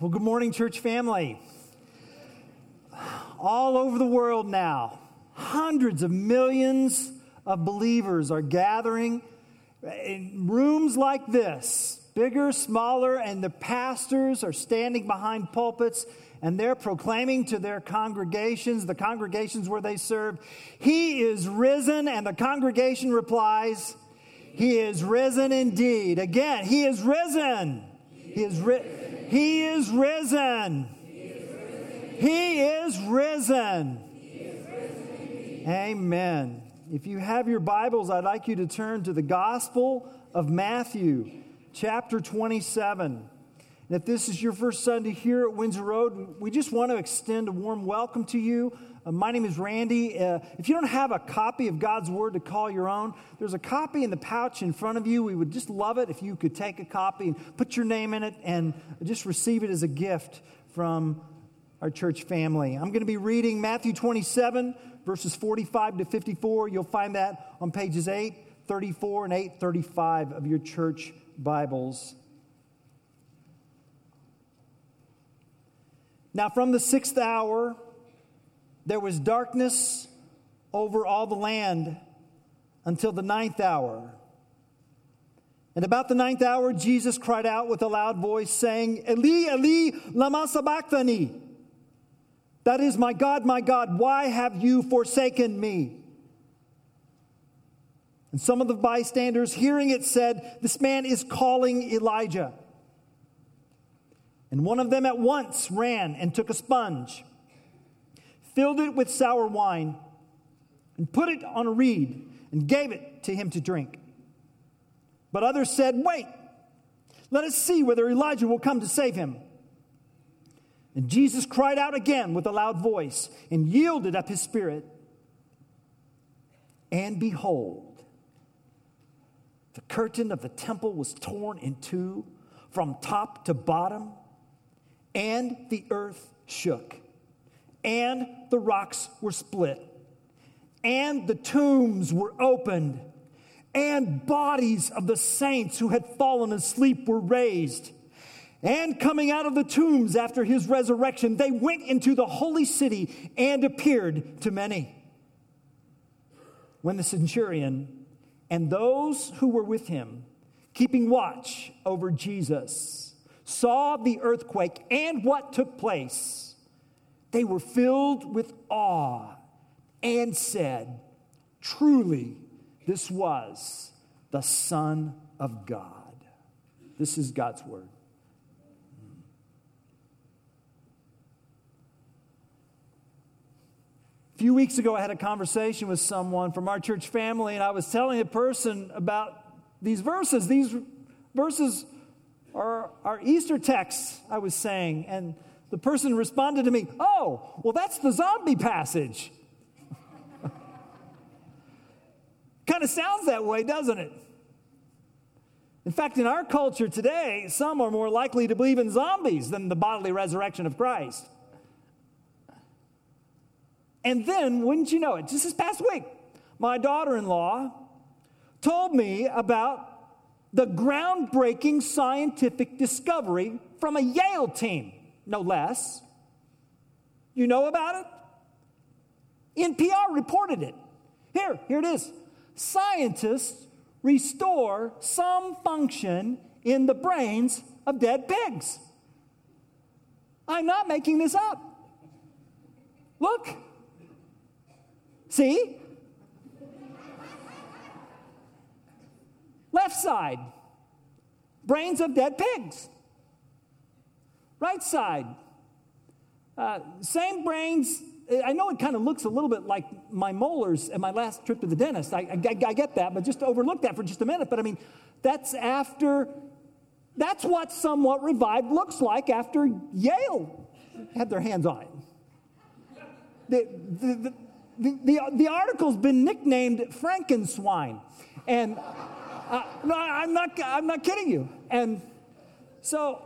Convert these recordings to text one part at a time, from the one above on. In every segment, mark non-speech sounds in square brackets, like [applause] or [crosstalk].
Well, good morning, church family. All over the world now, hundreds of millions of believers are gathering in rooms like this, bigger, smaller, and the pastors are standing behind pulpits and they're proclaiming to their congregations, the congregations where they serve, He is risen, and the congregation replies, He is risen indeed. Again, He is risen. He is, ri- he is risen. He is risen. Amen. If you have your Bibles, I'd like you to turn to the Gospel of Matthew, chapter 27. And if this is your first Sunday here at Windsor Road, we just want to extend a warm welcome to you. Uh, my name is Randy. Uh, if you don't have a copy of God's Word to call your own, there's a copy in the pouch in front of you. We would just love it if you could take a copy and put your name in it and just receive it as a gift from our church family. I'm going to be reading Matthew 27, verses 45 to 54. You'll find that on pages 834 and 835 of your church Bibles. Now, from the sixth hour, there was darkness over all the land until the ninth hour. And about the ninth hour, Jesus cried out with a loud voice, saying, Eli, Eli, lama sabachthani. That is, my God, my God, why have you forsaken me? And some of the bystanders, hearing it, said, This man is calling Elijah. And one of them at once ran and took a sponge, filled it with sour wine, and put it on a reed, and gave it to him to drink. But others said, Wait, let us see whether Elijah will come to save him. And Jesus cried out again with a loud voice and yielded up his spirit. And behold, the curtain of the temple was torn in two from top to bottom and the earth shook, and the rocks were split, and the tombs were opened, and bodies of the saints who had fallen asleep were raised. And coming out of the tombs after his resurrection, they went into the holy city and appeared to many. When the centurion and those who were with him, keeping watch over Jesus, saw the earthquake and what took place, they were filled with awe and said, Truly, this was the Son of God. This is God's word. A few weeks ago, I had a conversation with someone from our church family, and I was telling a person about these verses. These verses are our Easter text I was saying, and the person responded to me, Oh, well, that's the zombie passage. [laughs] kind of sounds that way, doesn't it? In fact, in our culture today, some are more likely to believe in zombies than the bodily resurrection of Christ. And then, wouldn't you know it, just this past week, my daughter in law told me about the groundbreaking scientific discovery from a Yale team, no less. You know about it? NPR reported it. Here, here it is. Scientists restore some function in the brains of dead pigs. I'm not making this up. Look. See? Left side, brains of dead pigs. Right side, uh, same brains. I know it kind of looks a little bit like my molars at my last trip to the dentist. I, I, I get that, but just overlook that for just a minute. But I mean, that's after, that's what somewhat revived looks like after Yale had their hands on it. The, the, the, the, the article's been nicknamed Frankenswine. And uh, no, I'm not, I'm not kidding you. And so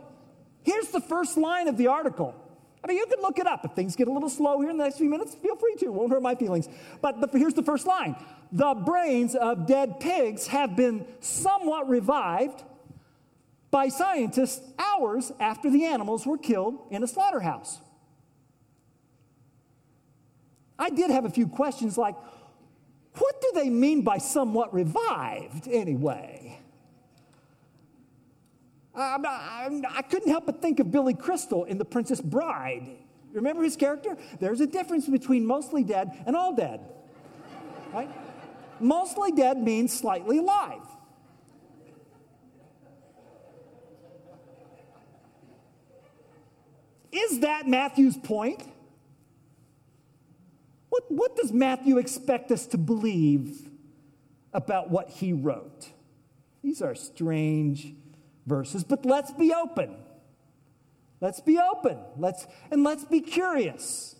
here's the first line of the article. I mean, you can look it up. If things get a little slow here in the next few minutes, feel free to. It won't hurt my feelings. But the, here's the first line The brains of dead pigs have been somewhat revived by scientists hours after the animals were killed in a slaughterhouse. I did have a few questions like, what do they mean by somewhat revived anyway? Uh, not, I'm, I could not help but think of Billy Crystal in The Princess Bride. Remember his character? There's a difference between mostly dead and all dead. Right? mostly dead means slightly alive. Is that Matthew's point? What, what does Matthew expect us to believe about what he wrote? These are strange verses, but let's be open. Let's be open. Let's, and let's be curious.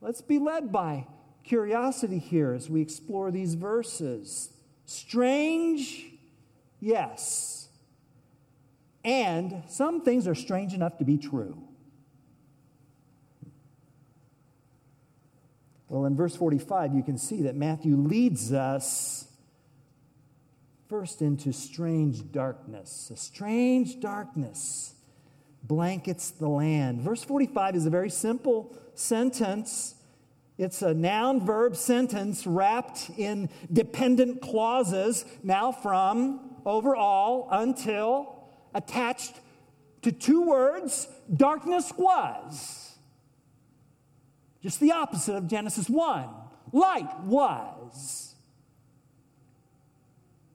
Let's be led by curiosity here as we explore these verses. Strange, yes. And some things are strange enough to be true. Well, in verse 45, you can see that Matthew leads us first into strange darkness. A strange darkness blankets the land. Verse 45 is a very simple sentence. It's a noun verb sentence wrapped in dependent clauses, now from, overall, until, attached to two words darkness was. Just the opposite of Genesis 1. Light was.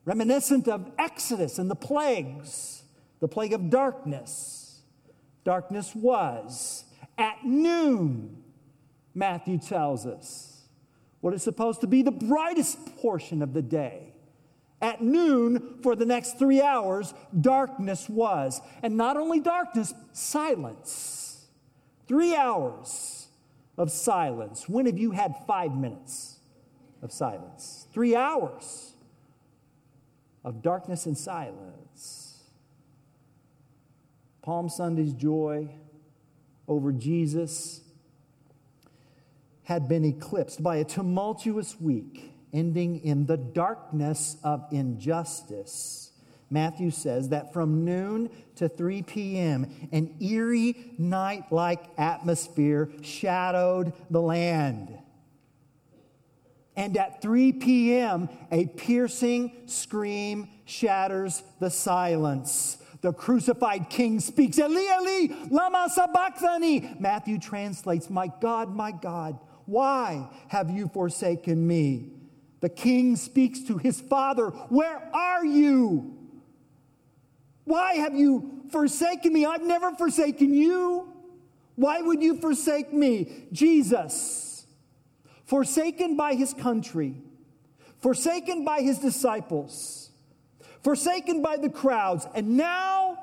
Reminiscent of Exodus and the plagues, the plague of darkness. Darkness was. At noon, Matthew tells us, what is supposed to be the brightest portion of the day. At noon, for the next three hours, darkness was. And not only darkness, silence. Three hours of silence? When have you had five minutes of silence? Three hours of darkness and silence. Palm Sunday's joy over Jesus had been eclipsed by a tumultuous week ending in the darkness of injustice Matthew says that from noon to 3 p.m., an eerie night like atmosphere shadowed the land. And at 3 p.m., a piercing scream shatters the silence. The crucified king speaks, Eli, Eli, lama sabachthani. Matthew translates, My God, my God, why have you forsaken me? The king speaks to his father, Where are you? Why have you forsaken me? I've never forsaken you. Why would you forsake me? Jesus, forsaken by his country, forsaken by his disciples, forsaken by the crowds, and now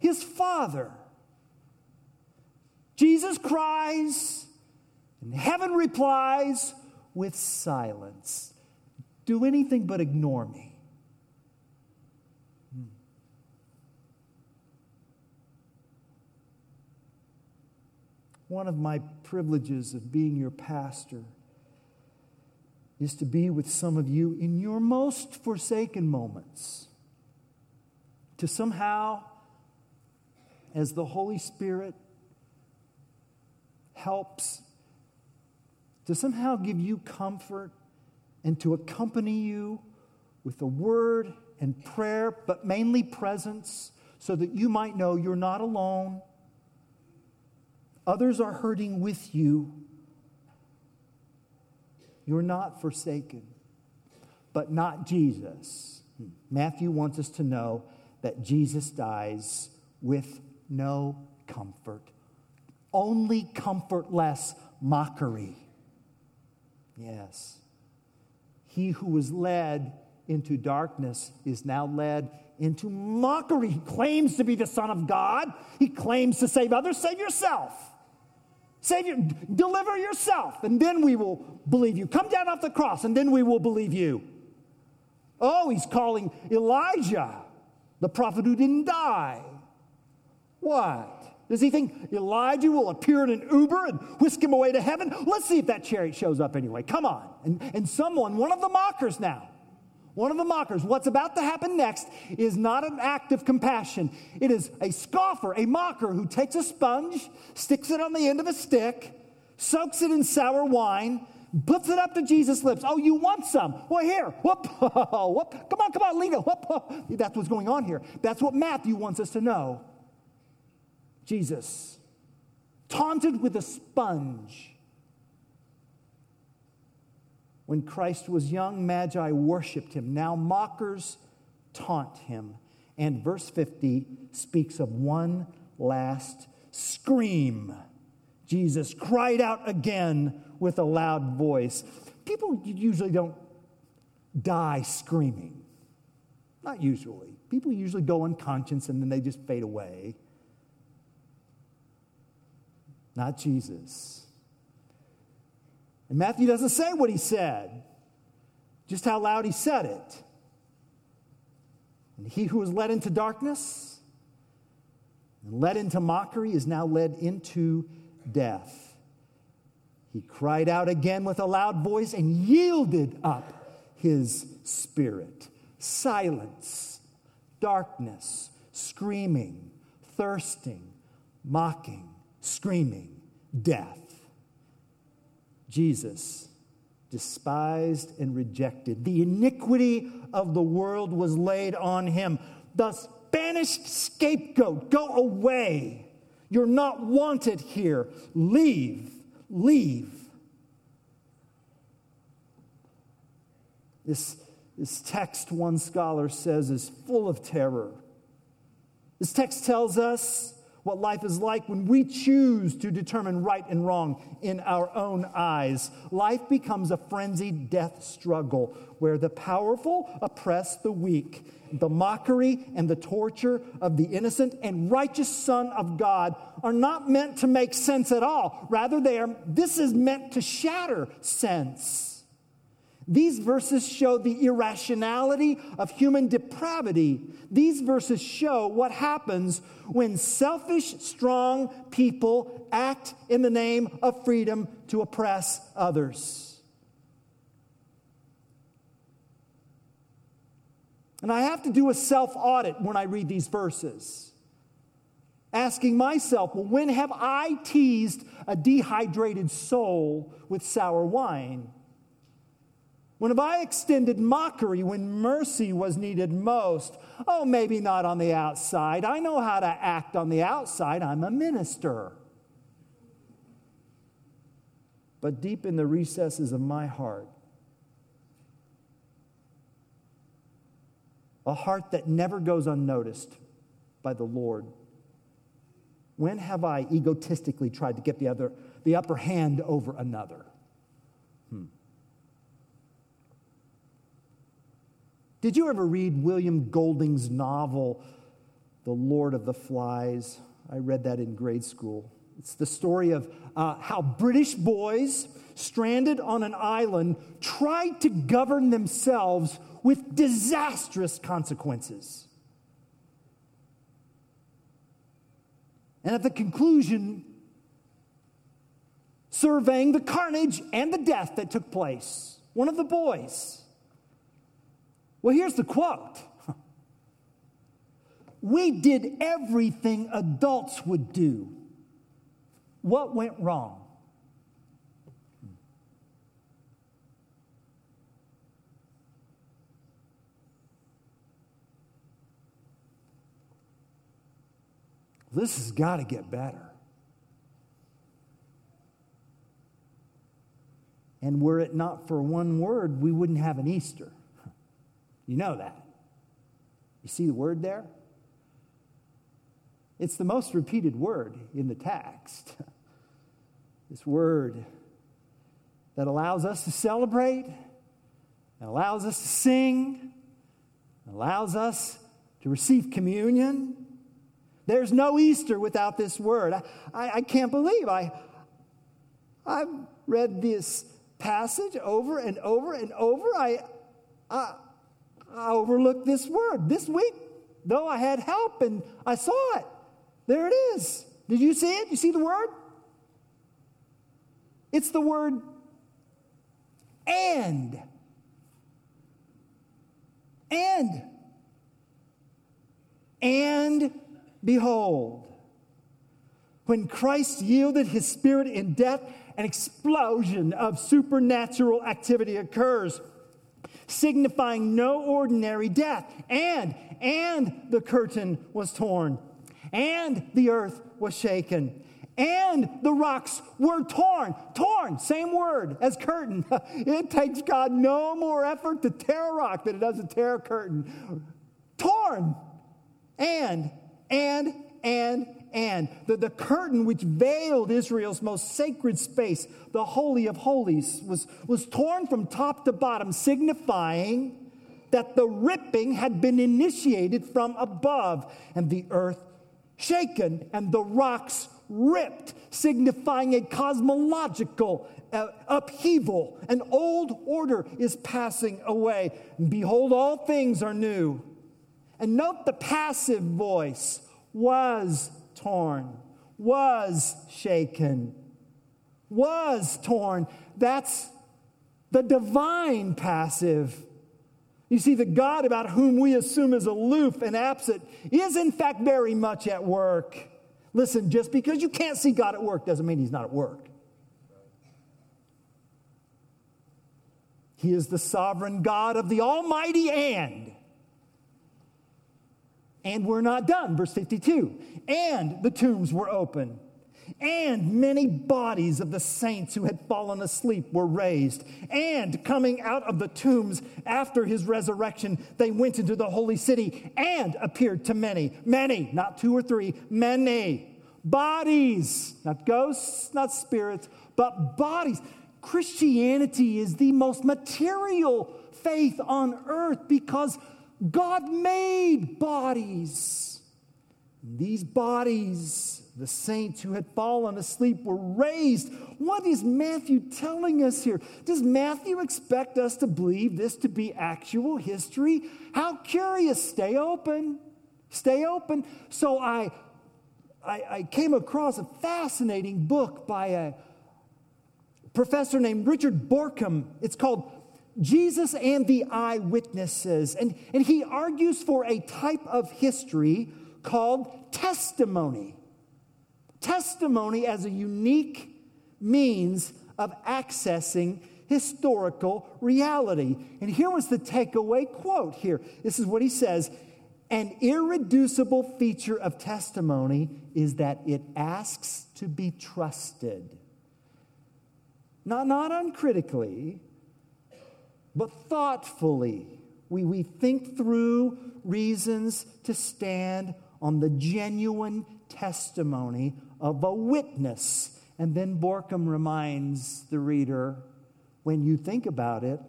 his Father. Jesus cries, and heaven replies with silence Do anything but ignore me. Hmm. One of my privileges of being your pastor is to be with some of you in your most forsaken moments. To somehow, as the Holy Spirit helps, to somehow give you comfort and to accompany you with a word and prayer, but mainly presence, so that you might know you're not alone Others are hurting with you. You're not forsaken, but not Jesus. Matthew wants us to know that Jesus dies with no comfort, only comfortless mockery. Yes. He who was led into darkness is now led into mockery. He claims to be the Son of God, he claims to save others. Save yourself. Save you, deliver yourself, and then we will believe you. Come down off the cross, and then we will believe you. Oh, he's calling Elijah, the prophet who didn't die. What? Does he think Elijah will appear in an Uber and whisk him away to heaven? Let's see if that chariot shows up anyway. Come on. And, and someone, one of the mockers now, one of the mockers, what's about to happen next is not an act of compassion. It is a scoffer, a mocker who takes a sponge, sticks it on the end of a stick, soaks it in sour wine, puts it up to Jesus' lips. Oh, you want some? Well, here. Whoop, [laughs] whoop. Come on, come on, Lena. Whoop, whoop. That's what's going on here. That's what Matthew wants us to know. Jesus, taunted with a sponge. When Christ was young, Magi worshiped him. Now mockers taunt him. And verse 50 speaks of one last scream. Jesus cried out again with a loud voice. People usually don't die screaming. Not usually. People usually go unconscious and then they just fade away. Not Jesus. And Matthew doesn't say what he said, just how loud he said it. And he who was led into darkness and led into mockery is now led into death. He cried out again with a loud voice and yielded up his spirit. Silence, darkness, screaming, thirsting, mocking, screaming, death. Jesus, despised and rejected. The iniquity of the world was laid on him. The banished scapegoat, go away. You're not wanted here. Leave, leave. This, this text, one scholar says, is full of terror. This text tells us what life is like when we choose to determine right and wrong in our own eyes. Life becomes a frenzied death struggle where the powerful oppress the weak. The mockery and the torture of the innocent and righteous Son of God are not meant to make sense at all. Rather, they are, this is meant to shatter sense. These verses show the irrationality of human depravity. These verses show what happens when selfish, strong people act in the name of freedom to oppress others. And I have to do a self audit when I read these verses, asking myself, well, when have I teased a dehydrated soul with sour wine? When have I extended mockery when mercy was needed most? Oh, maybe not on the outside. I know how to act on the outside. I'm a minister. But deep in the recesses of my heart, a heart that never goes unnoticed by the Lord. When have I egotistically tried to get the, other, the upper hand over another? Hmm. Did you ever read William Golding's novel, The Lord of the Flies? I read that in grade school. It's the story of uh, how British boys stranded on an island tried to govern themselves with disastrous consequences. And at the conclusion, surveying the carnage and the death that took place, one of the boys well, here's the quote [laughs] We did everything adults would do. What went wrong? This has got to get better. And were it not for one word, we wouldn't have an Easter. You know that. You see the word there? It's the most repeated word in the text. [laughs] this word that allows us to celebrate, that allows us to sing, allows us to receive communion. There's no Easter without this word. I, I, I can't believe I, I've read this passage over and over and over. I, I, I overlooked this word. This week, though, I had help and I saw it. There it is. Did you see it? You see the word? It's the word and. And, and behold, when Christ yielded his spirit in death, an explosion of supernatural activity occurs, signifying no ordinary death. And, and the curtain was torn, and the earth was shaken, and the rocks were torn. Torn, same word as curtain. [laughs] it takes God no more effort to tear a rock than it does to tear a curtain. Torn. And, and, and, and. The, the curtain which veiled Israel's most sacred space, the Holy of Holies, was, was torn from top to bottom, signifying that the ripping had been initiated from above, and the earth shaken, and the rocks ripped, signifying a cosmological uh, upheaval. An old order is passing away. Behold, all things are new. And note the passive voice was torn, was shaken, was torn. That's the divine passive. You see, the God about whom we assume is aloof and absent is, in fact, very much at work. Listen, just because you can't see God at work doesn't mean He's not at work. He is the sovereign God of the Almighty and. And we're not done. Verse 52. And the tombs were open. And many bodies of the saints who had fallen asleep were raised. And coming out of the tombs after his resurrection, they went into the holy city and appeared to many. Many, not two or three, many. Bodies, not ghosts, not spirits, but bodies. Christianity is the most material faith on earth because God made bodies. These bodies, the saints who had fallen asleep, were raised. What is Matthew telling us here? Does Matthew expect us to believe this to be actual history? How curious. Stay open. Stay open. So I, I, I came across a fascinating book by a professor named Richard Bauckham. It's called Jesus and the Eyewitnesses. And, and he argues for a type of history called testimony. Testimony as a unique means of accessing historical reality. And here was the takeaway quote here. This is what he says An irreducible feature of testimony is that it asks to be trusted. Not, not uncritically, but thoughtfully. We, we think through reasons to stand on the genuine testimony of a witness. And then Bauckham reminds the reader when you think about it,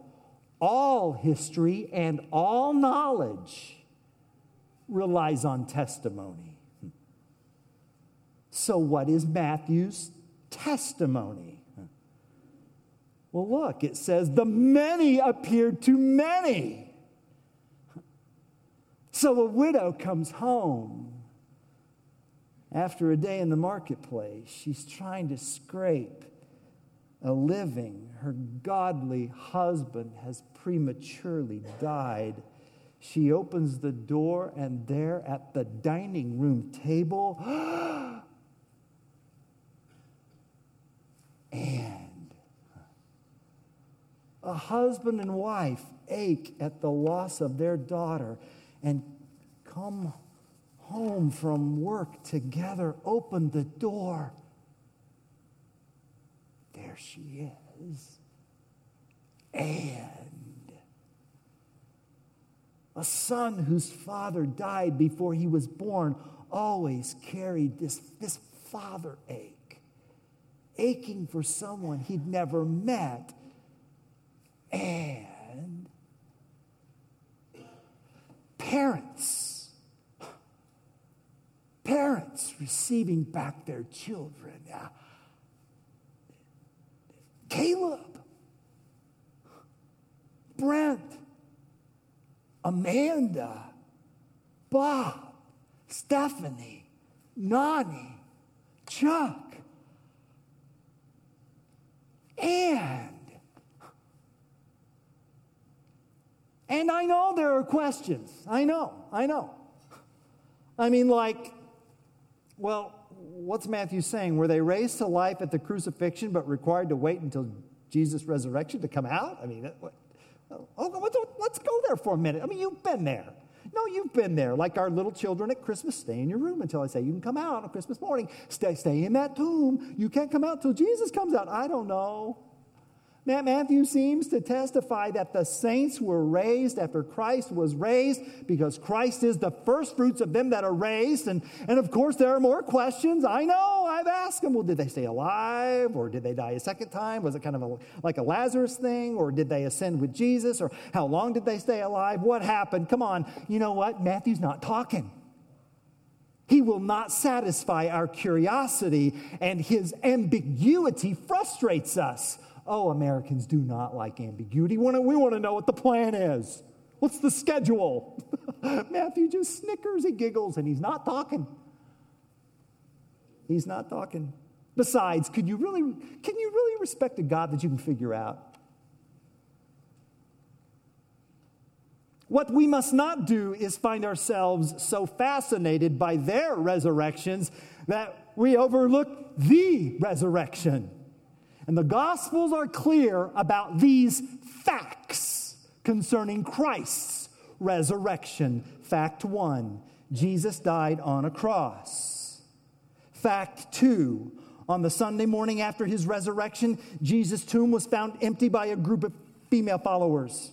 all history and all knowledge relies on testimony. So, what is Matthew's testimony? Well, look, it says, the many appeared to many. So a widow comes home after a day in the marketplace. She's trying to scrape a living. Her godly husband has prematurely died. She opens the door, and there at the dining room table, [gasps] and a husband and wife ache at the loss of their daughter and come home from work together, open the door. There she is. And a son whose father died before he was born always carried this, this father ache, aching for someone he'd never met and parents. Parents receiving back their children. Uh, Caleb, Brent, Amanda, Bob, Stephanie, Nani, Chuck, and And I know there are questions. I know, I know. I mean, like, well, what's Matthew saying? Were they raised to life at the crucifixion but required to wait until Jesus' resurrection to come out? I mean, what, oh, let's go there for a minute. I mean, you've been there. No, you've been there. Like our little children at Christmas, stay in your room until I say you can come out on Christmas morning. Stay, stay in that tomb. You can't come out till Jesus comes out. I don't know. Matthew seems to testify that the saints were raised after Christ was raised because Christ is the first fruits of them that are raised. And, and of course, there are more questions. I know, I've asked them, well, did they stay alive or did they die a second time? Was it kind of a, like a Lazarus thing or did they ascend with Jesus or how long did they stay alive? What happened? Come on. You know what? Matthew's not talking. He will not satisfy our curiosity, and his ambiguity frustrates us. Oh, Americans do not like ambiguity. We want to know what the plan is. What's the schedule? [laughs] Matthew just snickers he giggles, and he's not talking. He's not talking. Besides, could you really, can you really respect a God that you can figure out? What we must not do is find ourselves so fascinated by their resurrections that we overlook the resurrection. And the Gospels are clear about these facts concerning Christ's resurrection. Fact one Jesus died on a cross. Fact two on the Sunday morning after his resurrection, Jesus' tomb was found empty by a group of female followers.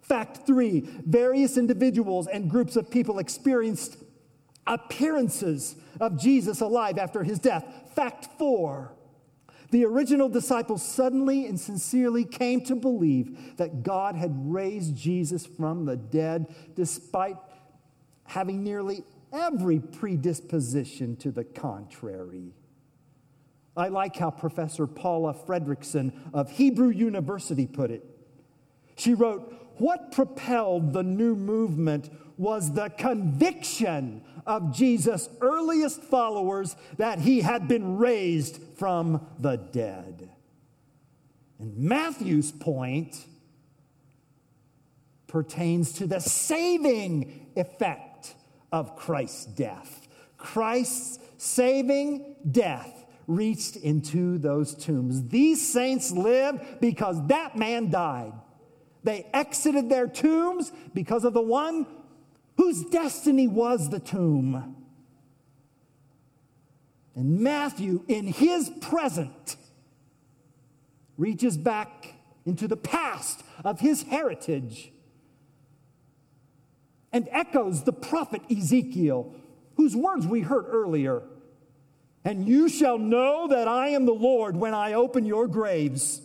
Fact three various individuals and groups of people experienced appearances of Jesus alive after his death. Fact four the original disciples suddenly and sincerely came to believe that God had raised Jesus from the dead despite having nearly every predisposition to the contrary. I like how Professor Paula Fredriksen of Hebrew University put it. She wrote, What propelled the new movement was the conviction of Jesus' earliest followers that he had been raised from the dead. And Matthew's point pertains to the saving effect of Christ's death. Christ's saving death reached into those tombs. These saints lived because that man died. They exited their tombs because of the one whose destiny was the tomb. And Matthew, in his present, reaches back into the past of his heritage and echoes the prophet Ezekiel, whose words we heard earlier. And you shall know that I am the Lord when I open your graves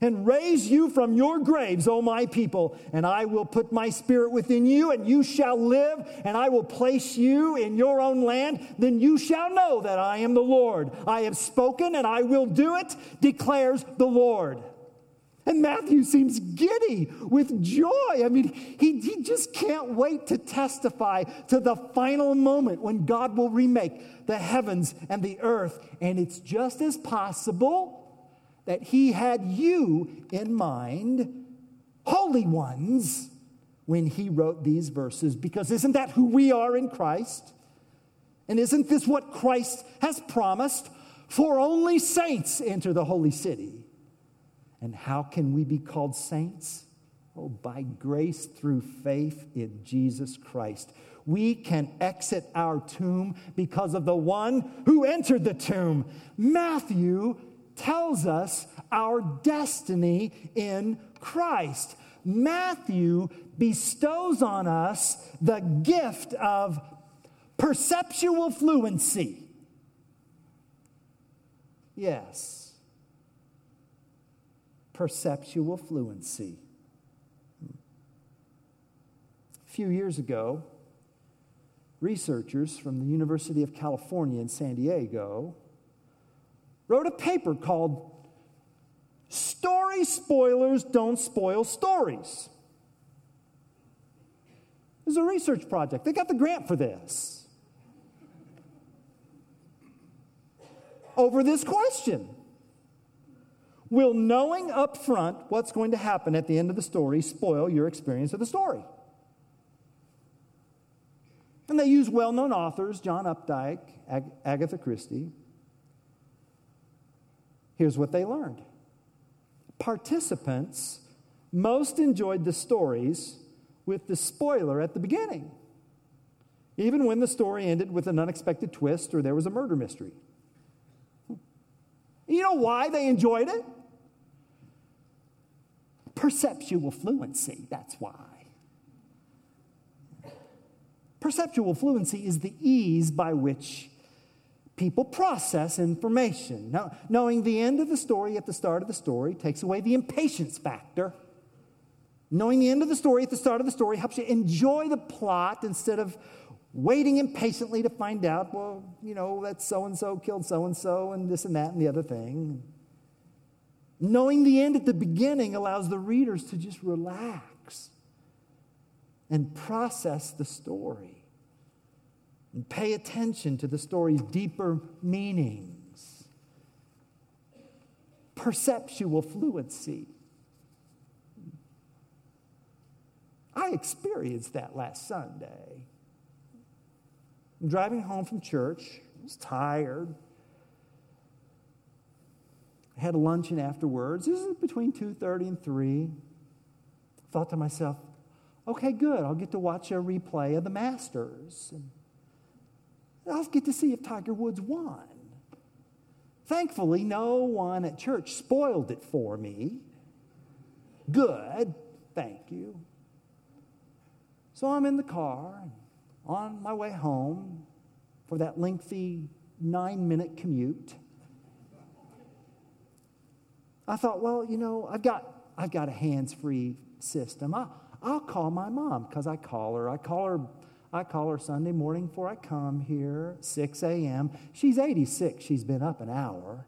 and raise you from your graves, O my people, and I will put my spirit within you, and you shall live, and I will place you in your own land. Then you shall know that I am the Lord. I have spoken, and I will do it, declares the Lord. And Matthew seems giddy with joy. I mean, he, he just can't wait to testify to the final moment when God will remake the heavens and the earth. And it's just as possible that he had you in mind, holy ones, when he wrote these verses. Because isn't that who we are in Christ? And isn't this what Christ has promised? For only saints enter the holy city. And how can we be called saints? Oh, by grace through faith in Jesus Christ. We can exit our tomb because of the one who entered the tomb. Matthew tells us our destiny in Christ. Matthew bestows on us the gift of perceptual fluency. Yes, perceptual fluency. A few years ago, researchers from the University of California in San Diego wrote a paper called Story Spoilers Don't Spoil Stories. It was a research project. They got the grant for this. Over this question Will knowing up front what's going to happen at the end of the story spoil your experience of the story? And they use well known authors, John Updike, Ag- Agatha Christie. Here's what they learned participants most enjoyed the stories with the spoiler at the beginning, even when the story ended with an unexpected twist or there was a murder mystery. You know why they enjoyed it? Perceptual fluency, that's why. Perceptual fluency is the ease by which people process information. Now, knowing the end of the story at the start of the story takes away the impatience factor. Knowing the end of the story at the start of the story helps you enjoy the plot instead of waiting impatiently to find out, well, you know, that so and so killed so and so and this and that and the other thing. Knowing the end at the beginning allows the readers to just relax and process the story and pay attention to the story's deeper meanings. Perceptual fluency. I experienced that last Sunday. I'm driving home from church. I was tired. I had a luncheon afterwards. This is between 2:30 and 3. Thought to myself, okay, good. I'll get to watch a replay of the Masters. And I'll get to see if Tiger Woods won. Thankfully, no one at church spoiled it for me. Good. Thank you. So I'm in the car on my way home for that lengthy nine minute commute. I thought, well, you know, I've got, I've got a hands free system. I, I'll call my mom because I call her. I call her. I call her Sunday morning before I come here, 6 a.m. She's 86. She's been up an hour.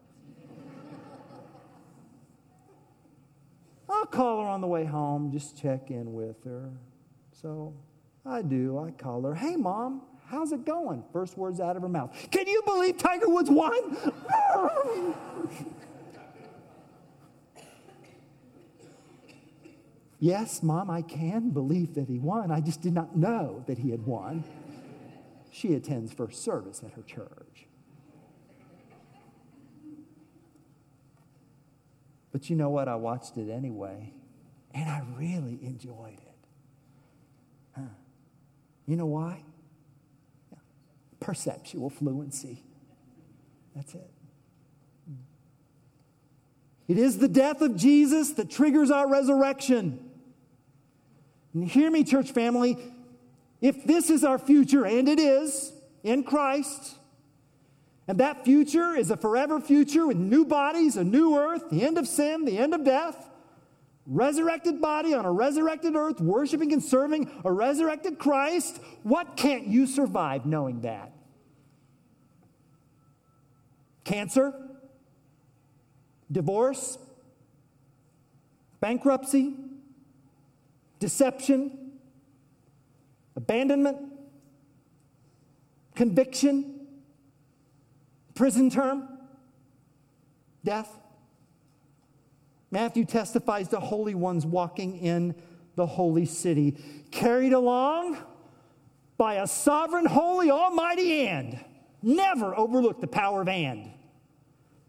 I'll call her on the way home, just check in with her. So I do. I call her, hey, mom, how's it going? First words out of her mouth. Can you believe Tiger Woods won? [laughs] Yes, Mom, I can believe that he won. I just did not know that he had won. She attends first service at her church. But you know what? I watched it anyway, and I really enjoyed it. Huh. You know why? Perceptual fluency. That's it. It is the death of Jesus that triggers our resurrection. And hear me, church family, if this is our future, and it is in Christ, and that future is a forever future with new bodies, a new earth, the end of sin, the end of death, resurrected body on a resurrected earth, worshiping and serving a resurrected Christ, what can't you survive knowing that? Cancer? Divorce? Bankruptcy? Deception, abandonment, conviction, prison term, death. Matthew testifies to holy ones walking in the holy city, carried along by a sovereign, holy, almighty and. Never overlook the power of and.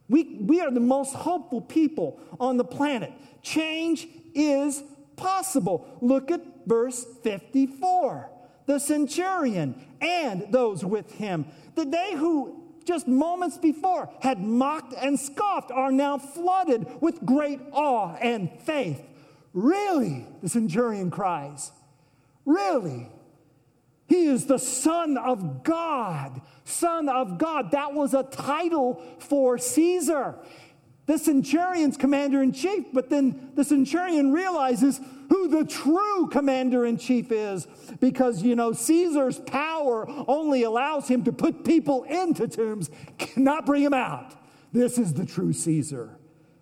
We, we are the most hopeful people on the planet. Change is possible. Look at verse 54. The centurion and those with him, the they who just moments before had mocked and scoffed are now flooded with great awe and faith. Really, the centurion cries. Really? He is the Son of God. Son of God. That was a title for Caesar the centurion's commander in chief, but then the centurion realizes who the true commander in chief is because, you know, Caesar's power only allows him to put people into tombs, cannot bring them out. This is the true Caesar.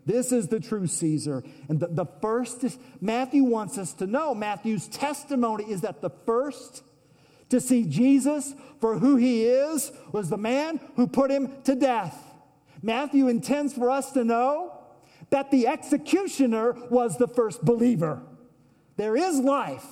This is the true Caesar. And the, the first, is, Matthew wants us to know, Matthew's testimony is that the first to see Jesus for who he is was the man who put him to death. Matthew intends for us to know that the executioner was the first believer. There is life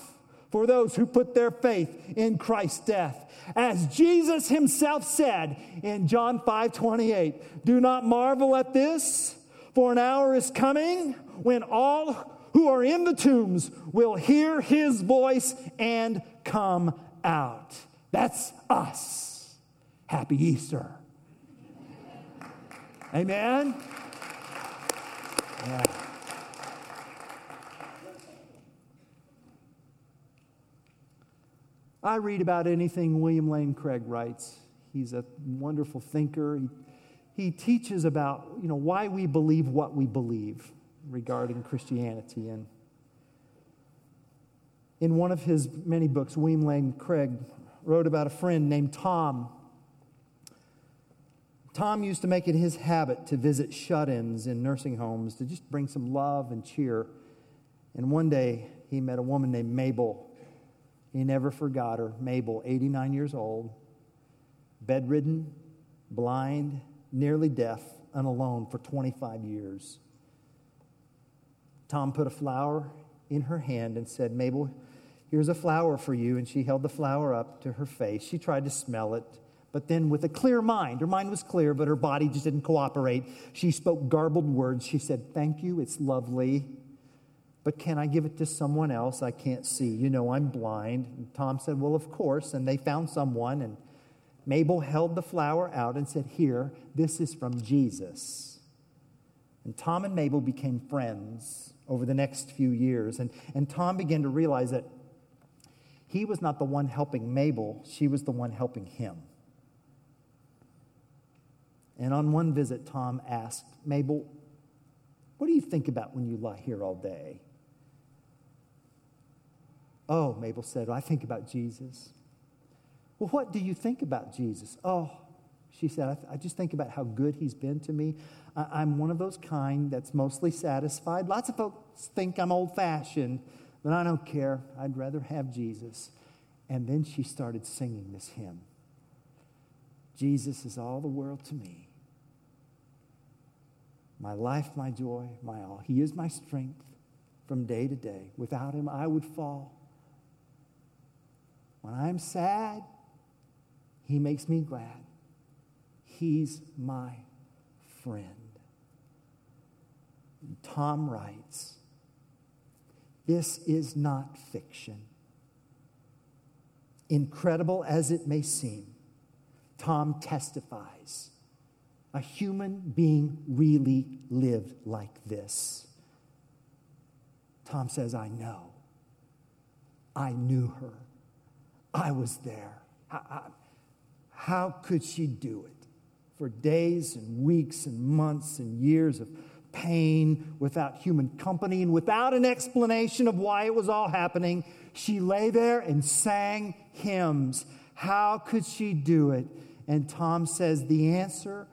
for those who put their faith in Christ's death. As Jesus himself said in John 5 28, do not marvel at this, for an hour is coming when all who are in the tombs will hear his voice and come out. That's us. Happy Easter. Amen. Yeah. I read about anything William Lane Craig writes. He's a wonderful thinker. He, he teaches about you know, why we believe what we believe regarding Christianity. And in one of his many books, William Lane Craig wrote about a friend named Tom. Tom used to make it his habit to visit shut ins in nursing homes to just bring some love and cheer. And one day he met a woman named Mabel he never forgot her. Mabel, 89 years old, bedridden, blind, nearly deaf, and alone for 25 years. Tom put a flower in her hand and said, Mabel, here's a flower for you. And she held the flower up to her face. She tried to smell it, but then with a clear mind, her mind was clear, but her body just didn't cooperate. She spoke garbled words. She said, Thank you, it's lovely but can I give it to someone else I can't see? You know, I'm blind. And Tom said, Well, of course. And they found someone, and Mabel held the flower out and said, Here, this is from Jesus. And Tom and Mabel became friends over the next few years. And, and Tom began to realize that he was not the one helping Mabel, she was the one helping him. And on one visit, Tom asked, Mabel, what do you think about when you lie here all day? Oh, Mabel said, I think about Jesus. Well, what do you think about Jesus? Oh, she said, I, th- I just think about how good he's been to me. I- I'm one of those kind that's mostly satisfied. Lots of folks think I'm old fashioned, but I don't care. I'd rather have Jesus. And then she started singing this hymn Jesus is all the world to me. My life, my joy, my all. He is my strength from day to day. Without him, I would fall. When I'm sad, He makes me glad. He's my friend. Tom writes, This is not fiction. Incredible as it may seem, Tom testifies a human being really lived like this. Tom says, I know. I knew her. I was there. How, how could she do it? For days and weeks and months and years of pain without human company and without an explanation of why it was all happening, she lay there and sang hymns. How could she do it? And Tom says the answer,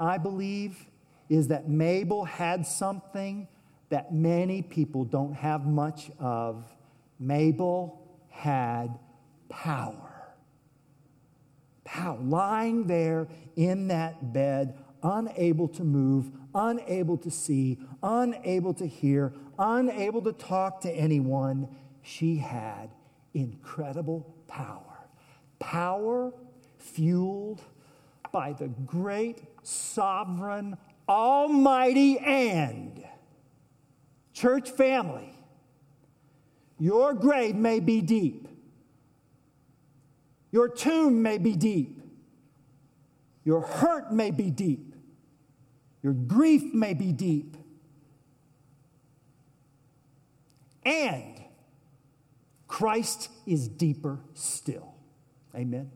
I believe, is that Mabel had something that many people don't have much of. Mabel had power. Power. Lying there in that bed, unable to move, unable to see, unable to hear, unable to talk to anyone, she had incredible power. Power fueled by the great, sovereign, almighty, and church family. Your grave may be deep. Your tomb may be deep. Your hurt may be deep. Your grief may be deep. And Christ is deeper still. Amen.